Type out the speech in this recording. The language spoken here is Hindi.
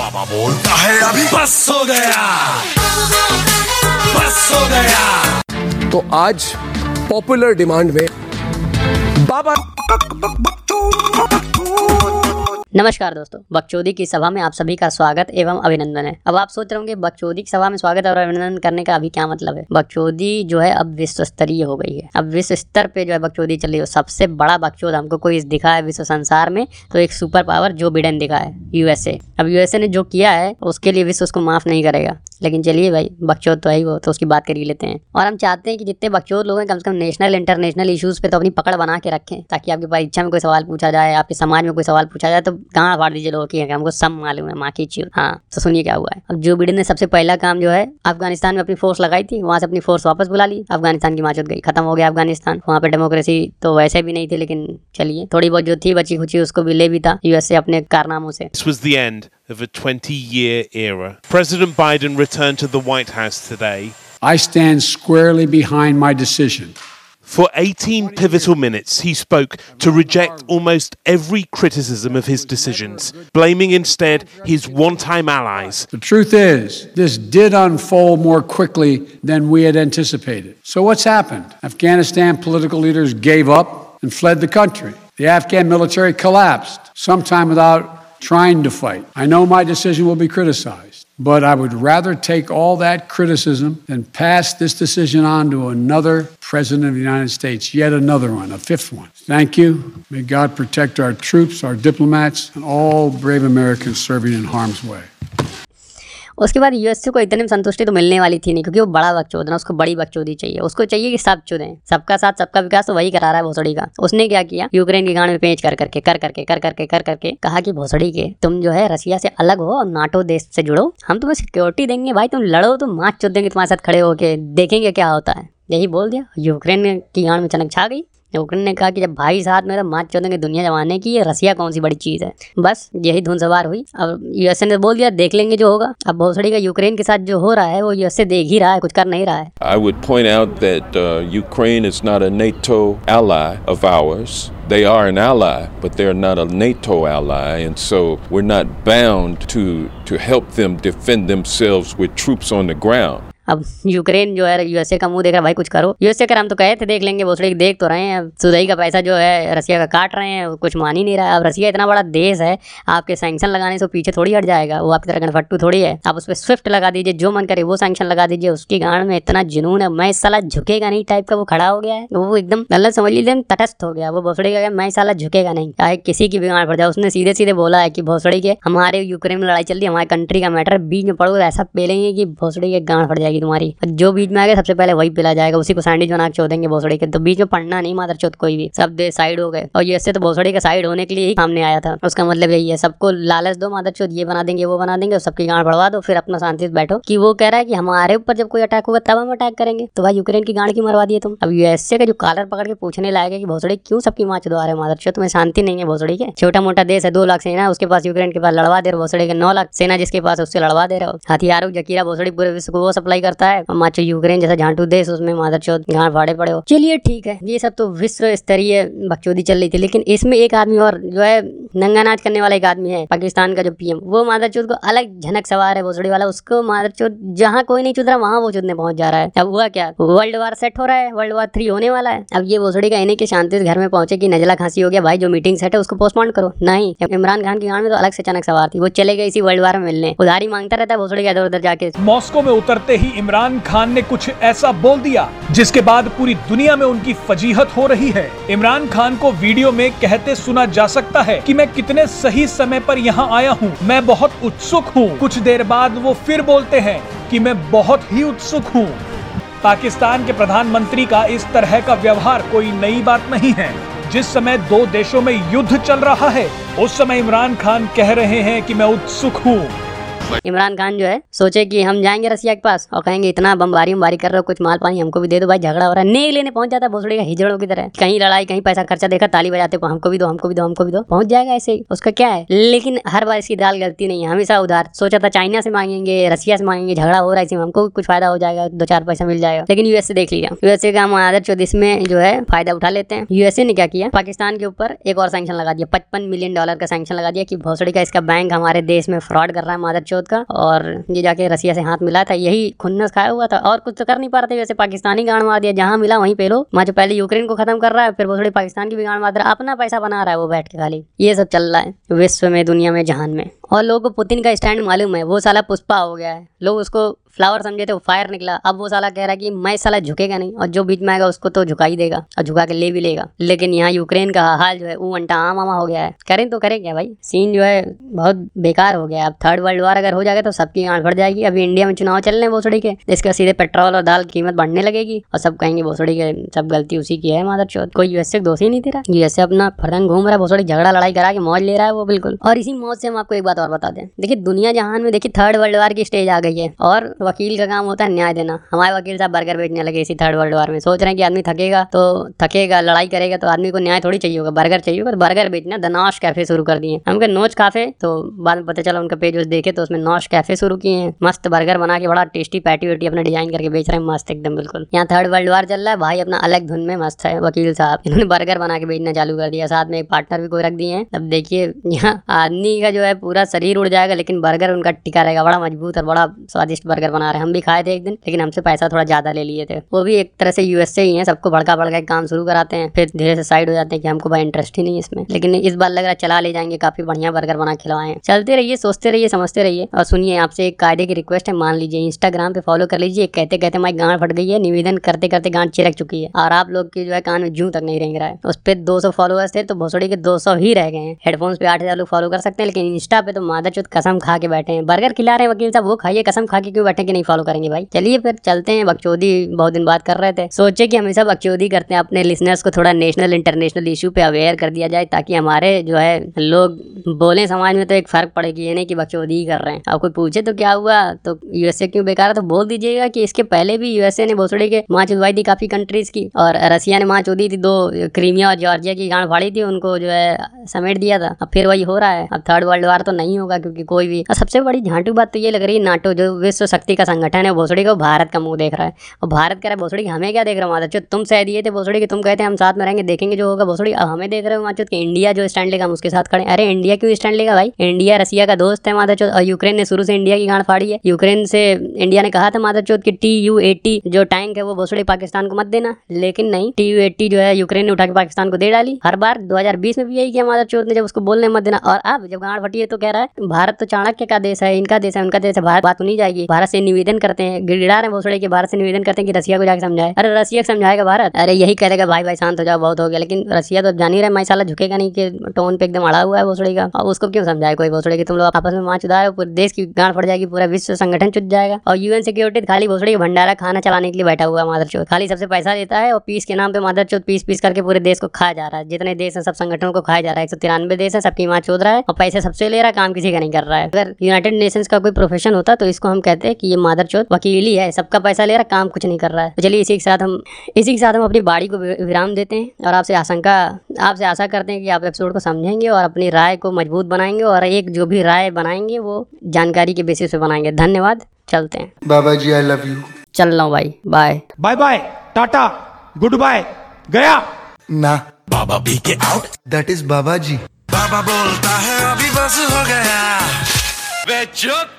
बाबा बोलता है, अभी बस हो गया। बस हो गया। तो आज पॉपुलर डिमांड में बाबा नमस्कार दोस्तों बकचोदी की सभा में आप सभी का स्वागत एवं अभिनंदन है। अब आप सोच रहे होंगे बकचोदी की सभा में स्वागत और अभिनंदन करने का अभी क्या मतलब है? बकचोदी जो है, अब विश्व स्तरीय हो गई है। अब विश्व स्तर पे जो है बकचोदी चल रही है। सबसे बड़ा बकचोद हमको कोई दिखा है विश्व संसार में तो एक सुपर पावर जो बिडेन दिखा है, यूएसए। अब यूएसए ने जो किया है, उसके लिए विश्व उसको माफ़ नहीं करेगा। लेकिन चलिए भाई, बकचोद तो है वो तो उसकी बात कर ही लेते हैं। और हम चाहते हैं कि जितने बकचोद लोग हैं, कम से कम नेशनल इंटरनेशनल इशूज़ पे तो अपनी पकड़ बना के रखें, ताकि आपकी परीक्षा में कोई सवाल पूछा जाए, आपके समाज में कोई सवाल पूछा जाए तो कहाँ फाड़ दीजिए लोगों की हमको सब मालूम है, माँ की चीज़। हाँ तो सुनिए क्या हुआ है। अब जो बिडेन ने सबसे पहला काम जो है, अफ़गानिस्तान में अपनी फोर्स लगाई थी, वहाँ से अपनी फोर्स वापस बुला ली, अफ़गानिस्तान की माचुत गई, खत्म हो गया अफ़गानिस्तान। वहाँ पे डेमोक्रेसी तो वैसे भी नहीं थी, लेकिन चलिए, थोड़ी बहुत जो थी बची खुची उसको भी ले भी था यूएसए अपने कारनामों से। This was the end of a 20 year era. President Biden returned to the White House today. I stand squarely behind my decision. For 18 pivotal minutes, he spoke to reject almost every criticism of his decisions, blaming instead his one time allies. The truth is, this did unfold more quickly than we had anticipated. So, what's happened? Afghanistan political leaders gave up and fled the country. The Afghan military collapsed, sometime without trying to fight. I know my decision will be criticized, but I would rather take all that criticism than pass this decision on to another president of the United States, yet another one, a fifth one. Thank you. May God protect our troops, our diplomats, and all brave Americans serving in harm's way. उसके बाद यूएसए को इतने में संतुष्टि तो मिलने वाली थी नहीं, क्योंकि वो बड़ा बकचोद है उसको बड़ी बकचोदी चाहिए। उसको चाहिए कि सब चुने, सबका साथ, सबका विकास तो वही करा रहा है भोसड़ी का। उसने क्या किया, यूक्रेन की गांड में पेंच कर करके कर करके कर करके कर करके कहा कि भोसड़ी के तुम जो है रशिया से अलग हो और नाटो देश से जुड़ो। हम तुम्हें सिक्योरिटी देंगे भाई, तुम लड़ो तो माच चुद देंगे तुम्हारे साथ खड़े होके देखेंगे क्या होता है। यही बोल दिया। यूक्रेन की गांड में चनक छा गई। उकन ने कहा कि जब भाई साथ में तो माँ दुनिया जमाने की ये रसिया कौन सी बड़ी चीज़ है? बस यही धुन सवार हुई। अब यूएसए ने बोल दिया देख लेंगे जो होगा। अब भोसड़ी का यूक्रेन के साथ जो हो रहा है वो यूएसए देख ही रहा है कुछ कर नहीं रहा है। I would point out that Ukraine is not a NATO ally of ours They are an ally, but they are not a NATO ally, and so we're not bound to, to help them defend themselves with troops on the ground. अब यूक्रेन जो है, यूएसए का मुँह देख रहा भाई कुछ करो। यूएसए कर हम तो कहे थे, देख लेंगे भोसड़ी देख तो रहे हैं। अब सुदई का पैसा जो है, रसिया का काट रहे हैं, कुछ मान ही नहीं रहा। अब रसिया इतना बड़ा देश है, आपके सैंक्शन लगाने से पीछे थोड़ी हट जाएगा। वो आपकी तरह गणफट्टू थोड़ी है। आप उस पर स्विफ्ट लगा दीजिए, जो मन करे वो सैंक्शन लगा दीजिए। उसकी गांड में इतना जुनून है, मैं साला झुकेगा नहीं टाइप का, वो खड़ा हो गया है। वो एकदम गलत समझ लीजिए तटस्थ हो गया वो भोसड़ी का मैं साला झुकेगा नहीं। चाहे किसी की भी गांड पड़ जाए, उसने सीधे सीधे बोला है कि भोसड़ी के, हमारे यूक्रेन में लड़ाई चल रही है, हमारे कंट्री का मैटर बीच में पड़ो तो ऐसा पेलेंगे कि भोसड़ी के गांड पड़ जाएगी। तुम्हारी। जो बीच में आ गया, सबसे पहले वही पिला जाएगा। उसी को सैंडविच बना के भोसड़ी के। तो बीच में पढ़ना नहीं मादर चौथ कोई भी। सब दे साइड हो गए। और ये तो भोसड़ी का साइड होने के लिए ही सामने आया था। उसका मतलब यही है, सबको लालच दो मादर चौथ, ये बना देंगे, वो बना देंगे और सबकी गांड बढ़वा दो, फिर अपना शांति से बैठो। कि वो कह रहा है कि हमारे ऊपर जब कोई अटैक होगा, तब हम अटैक करेंगे। तो भाई यूक्रेन की गांड की मरवा दिए तुम? अब यूएसए का जो कॉलर पकड़ के पूछने लायक है कि भोसड़ी क्यों सबकी माँ चुदवा रहे मादर चौथ? में शांति नहीं है भोसड़ी के। छोटा मोटा देश है, दो लाख सेना उसके पास यूक्रेन के पास लड़वा दे रहे भोसड़ी के। नौ लाख सेना जिसके पास उससे लड़वा दे रहे हो। हथियारों, जकीरा, भोसड़ी पूरे विश्व को वो सप्लाई करता है। माचो यूक्रेन जैसा झांटू देश उसमें मादर चौथ गांड फाड़े पड़े हो। चलिए ठीक है, ये सब तो विश्व स्तरीय बकचोदी चल रही थी, लेकिन इसमें एक आदमी और जो है नंगा नाच करने वाला एक आदमी है, पाकिस्तान का जो पीएम। वो मादर चौथ को अलग झनक सवार है, भोसड़ी वाला। उसको मादर चौथ जहाँ कोई नहीं चुद रहा वहाँ वो चुदने पहुँच जा रहा है। अब हुआ क्या? वर्ल्ड वार सेट हो रहा है वर्ल्ड वार थ्री होने वाला है। अब ये भोसड़ी का इन्हीं के शांति घर में पहुँचे की नजला खांसी हो गया, भाई जो मीटिंग सेट है, उसको पोस्टपोन करो। नहीं, इमरान खान की गांड में तो अलग से अचानक सवार थी। वो चले गए इसी वर्ल्ड वार में मिलने। उधारी माँगता रहता है भोसड़ी का इधर उधर जाके। मॉस्को में उतरते ही इमरान खान ने कुछ ऐसा बोल दिया, जिसके बाद पूरी दुनिया में उनकी फजीहत हो रही है। इमरान खान को वीडियो में कहते सुना जा सकता है कि मैं कितने सही समय पर यहाँ आया हूँ। मैं बहुत उत्सुक हूँ। कुछ देर बाद वो फिर बोलते हैं कि मैं बहुत ही उत्सुक हूँ। पाकिस्तान के प्रधानमंत्री का इस तरह का व्यवहार कोई नई बात नहीं है। जिस समय दो देशों में युद्ध चल रहा है, उस समय इमरान खान कह रहे हैं कि मैं उत्सुक हूँ। इमरान खान जो है, सोचे कि हम जाएँगे रसिया के पास और कहेंगे, इतना बमबारी बमबारी कर रहे हो, कुछ माल पानी हमको भी दे दो, भाई, झगड़ा हो रहा है। नेक लेने पहुँच जाता है, भोसड़ी का हिजड़ों की तरह। कहीं लड़ाई, कहीं पैसा खर्चा देखा, ताली बजाते को हमको भी दो, हमको भी दो, हमको भी दो। पहुँच जाएगा ऐसे ही, उसका क्या है? लेकिन हर बार इसकी दाल गलती नहीं है, हमेशा उधार। सोचा था चाइना से मांगेंगे, रसिया से मांगेंगे, झगड़ा हो रहा है, इसमें हमको कुछ फ़ायदा हो जाएगा दो चार पैसा मिल जाएगा। लेकिन यूएसए देख लिया। यूएसए का हम आदत चौध इसमें जो है, फ़ायदा उठा लेते हैं। यूएसए ने क्या किया? पाकिस्तान के ऊपर एक और सैंक्शन लगा दिया, पचपन मिलियन डॉलर का सैंक्शन लगा दिया कि भोसड़ी का इसका बैंक हमारे देश में फ्रॉड कर रहा है मादर चौथ का और ये जाके रसिया से हाथ मिला था, यही खुन्नस खाया हुआ था। और कुछ तो कर नहीं पा रहे थे, वैसे पाकिस्तानी गाड़ मार दिया, जहाँ मिला वहीं पे लो। वहाँ जो पहले यूक्रेन को खत्म कर रहा है, फिर वो थोड़ी पाकिस्तान की भी गाड़ मार रहा है, अपना पैसा बना रहा है वो बैठ के खाली। ये सब चल रहा है, विश्व में, दुनिया में, जहान में। और लोगों को पुतिन का स्टैंड मालूम है, वो साला पुष्पा हो गया है। लोग उसको फ्लावर समझे थे, वो फायर निकला। अब वो साला कह रहा है कि मैं साला झुकेगा नहीं, और जो बीच में आएगा उसको तो झुका ही देगा, और झुका के ले भी लेगा। लेकिन यहाँ यूक्रेन का हाल जो है, वो अंटा आम आमा हो गया है। करें तो करें क्या भाई? सीन जो है, बहुत बेकार हो गया अब थर्ड वर्ल्ड वार अगर हो जाएगा तो सबकी गांठ भर जाएगी। अभी इंडिया में चुनाव चल रहे हैं भोसड़ी के। इसका सीधे पेट्रोल और दाल कीमत बढ़ने लगेगी, और सब कहेंगे भोसड़ी के, सब गलती उसी की है मादर चौथ। कोई यूएसए दोषी नहीं रहा। यूएसए अपना फरदंग घूम रहा है, भोसड़ी झगड़ा, लड़ाई करा के मौज ले रहा है वो बिल्कुल। और इसी मौज से हम आपको एक बात और बता दें देखिए, दुनिया जहान में देखिए थर्ड वर्ल्ड वार की स्टेज आ गई है। और वकील का काम होता है न्याय देना। हमारे वकील साहब बर्गर बेचने लगे इसी थर्ड वर्ल्ड वार में। सोच रहे हैं कि आदमी थकेगा तो थकेगा, लड़ाई करेगा तो आदमी को न्याय थोड़ी चाहिए होगा, बर्गर चाहिए होगा तो बर्गर बेचना। द नौश कैफ़े शुरू कर दिए। हमके नोच काफे तो बाद में पता चला, उनका पेज उस देखे तो उसमें नौश कैफ़े शुरू किए हैं। मस्त बर्गर बना के, बड़ा टेस्टी पैटी वेटी अपना डिज़ाइन करके बेच रहे हैं। मस्त एकदम, बिल्कुल। यहाँ थर्ड वर्ल्ड वार चल रहा है। भाई अपना अलग धुन में मस्त है, वकील साहब। इन्होंने बर्गर बना के बेचना चालू कर दिया। साथ में एक पार्टनर भी कोई रख दिए हैं। अब देखिए, यहाँ आदमी का जो है पूरा शरीर उड़ जाएगा, लेकिन बर्गर उनका टिका रहेगा। बड़ा मज़बूत और बड़ा स्वादिष्ट बर्गर बना रहे हम भी खाए थे एक दिन, लेकिन हमसे पैसा थोड़ा ज़्यादा ले लिए थे। वो भी एक तरह से यूएसए ही है, सबको भड़का भड़का काम शुरू कराते हैं। फिर धीरे से साइड हो जाते हैं कि हमको भाई इंटरेस्ट ही नहीं इसमें। लेकिन इस बार लग रहा चला ले जाएँगे, काफ़ी बढ़िया बर्गर बना खिलवाएँ चलते रहिए, सोचते रहिए, समझते रहिए। और सुनिए, आपसे एक कायदे की रिक्वेस्ट है, मान लीजिए इंस्टाग्राम पे फॉलो कर लीजिए। कहते कहते हमारी गांड फट गई है, निवेदन करते करते गांड चिरक चुकी है। और आप लोग की जो है कान में जूं तक नहीं रेंग रहा है। उस पर दो फॉलोअर्स थे तो भोसड़ी के दो सौ ही रह गए हैं। हेडफोन्स पे आठ हज़ार लोग फॉलो कर सकते हैं, लेकिन इंस्टा पे तो मादा चुत कसम खा के बैठे हैं। बर्गर खिला रहे हैं वकील साहब, वो खाइए, कसम खा के क्यों बैठे कि नहीं फॉलो करेंगे भाई? चलिए फिर चलते हैं, बकचोदी बहुत दिन बात कर रहे थे। सोचे कि हमेशा बकचोदी करते हैं, अपने लिसनर्स को थोड़ा नेशनल इंटरनेशनल इशू पे अवेयर कर दिया जाए, ताकि हमारे जो है, लोग बोले समाज में तो एक फ़र्क पड़ेगी, ये नहीं कि बकचोदी ही कर रहे हैं। अब कोई पूछे तो क्या हुआ? तो यूएसए क्यों बेकार है? तो बोल दीजिएगा कि इसके पहले भी यूएसए ने भोसड़ी के माँ चुदवाई थी काफ़ी कंट्रीज़ की, और रसिया ने माँ चोदी थी दो क्रीमिया और जॉर्जिया की गांड फाड़ी थी, उनको जो है समेट दिया था। अब फिर वही हो रहा है। अब थर्ड वर्ल्ड वार तो नहीं होगा क्योंकि कोई भी। सबसे बड़ी झांटू बात तो ये लग रही है, नाटो जो विश्व शक्ति का संगठन है, भोसड़ी को भारत का मुँह देख रहा है। और भारत कह रहा है, भोसड़ी, हमें क्या देख रहा हूँ माता तुम सह दिए थे भोसड़ी के तुम कहते हैं, हम साथ में रहेंगे, देखेंगे जो होगा भोसड़ी। अब हमें देख रहे हो माचुत कि इंडिया जो स्टैंड लेगा, हम उसके साथ खड़े अरे, इंडिया क्यों स्टैंड लेगा भाई? इंडिया रसिया का दोस्त है माता और यूक्रेन ने शुरू से इंडिया की गांड फाड़ी है। यूक्रेन से इंडिया ने कहा था माता चौथ की टी यू एटी जो टैंक है, वो भोसड़ी पाकिस्तान को मत देना। लेकिन नहीं, टी यू एटी जो है, यूक्रेन ने उठा के पाकिस्तान को दे डाली। हर बार दो हज़ार बीस में भी यही किया माता चौथ ने, जब उसको बोलने मत देना। और अब जब गांड फटी है तो कह रहा है, भारत तो चाणक्य का देश है, इनका देश है, उनका देश है, भारत बात नहीं जाएगी। भारत से निवेदन करते हैं गिड़गिड़ा रहे भोसड़े के, भारत से निवेदन करते हैं कि रसिया को जाकर समझाए। अरे रसिया समझाएगा भारत? अरे यही कहेगा भाई भाई शांत हो जाओ, बहुत हो गया, लेकिन रसिया तो जान ही रहे मैं साला झुकेगा नहीं कि टोन पे एकदम अड़ा हुआ है भोसड़ी का। और उसको क्यों समझाए कोई भोसड़ी की? तुम लोग आपस में माच उदार पूरे देश की गांड पड़ जाएगी, पूरा विश्व संगठन चुट जाएगा। और यूएन सिक्योरिटी खाली भोसड़ी का भंडारा खाना चलाने के लिए बैठा हुआ है मादर चौथ। खाली सबसे पैसा देता है और पीस के नाम पे मादर चौथ पीस पीस करके पूरे देश को खाया जा रहा है। जितने देश है, सब संगठनों को खाया जा रहा है। एक सौ तिरानवे देश है, सबकी माँ चोद रहा है और पैसे सबसे ले रहा है काम किसी का नहीं कर रहा है। अगर यूनाइटेड नेशंस का कोई प्रोफेशन होता तो इसको हम कहते हैं कि ये मादर चौथ वकील ही है। सबका पैसा ले रहा है काम कुछ नहीं कर रहा है। तो चलिए इसी के साथ हम इसी के साथ हम अपनी बाड़ी को विराम देते हैं और आपसे आशंका आपसे आशा करते हैं कि आप एपिसोड को समझेंगे और अपनी राय को मज़बूत बनाएँगे और एक जो भी राय बनाएँगे वो जानकारी के बेसिस पे बनाएँगे। धन्यवाद। चलते हैं। बाबा जी आई लव यू चल रहा हूँ भाई। Bye bye bye tata good bye गया। ना। बाबा पी के आउट दैट इज़ बाबा जी बाबा बोलता है अभी बस हो गया। वे चुप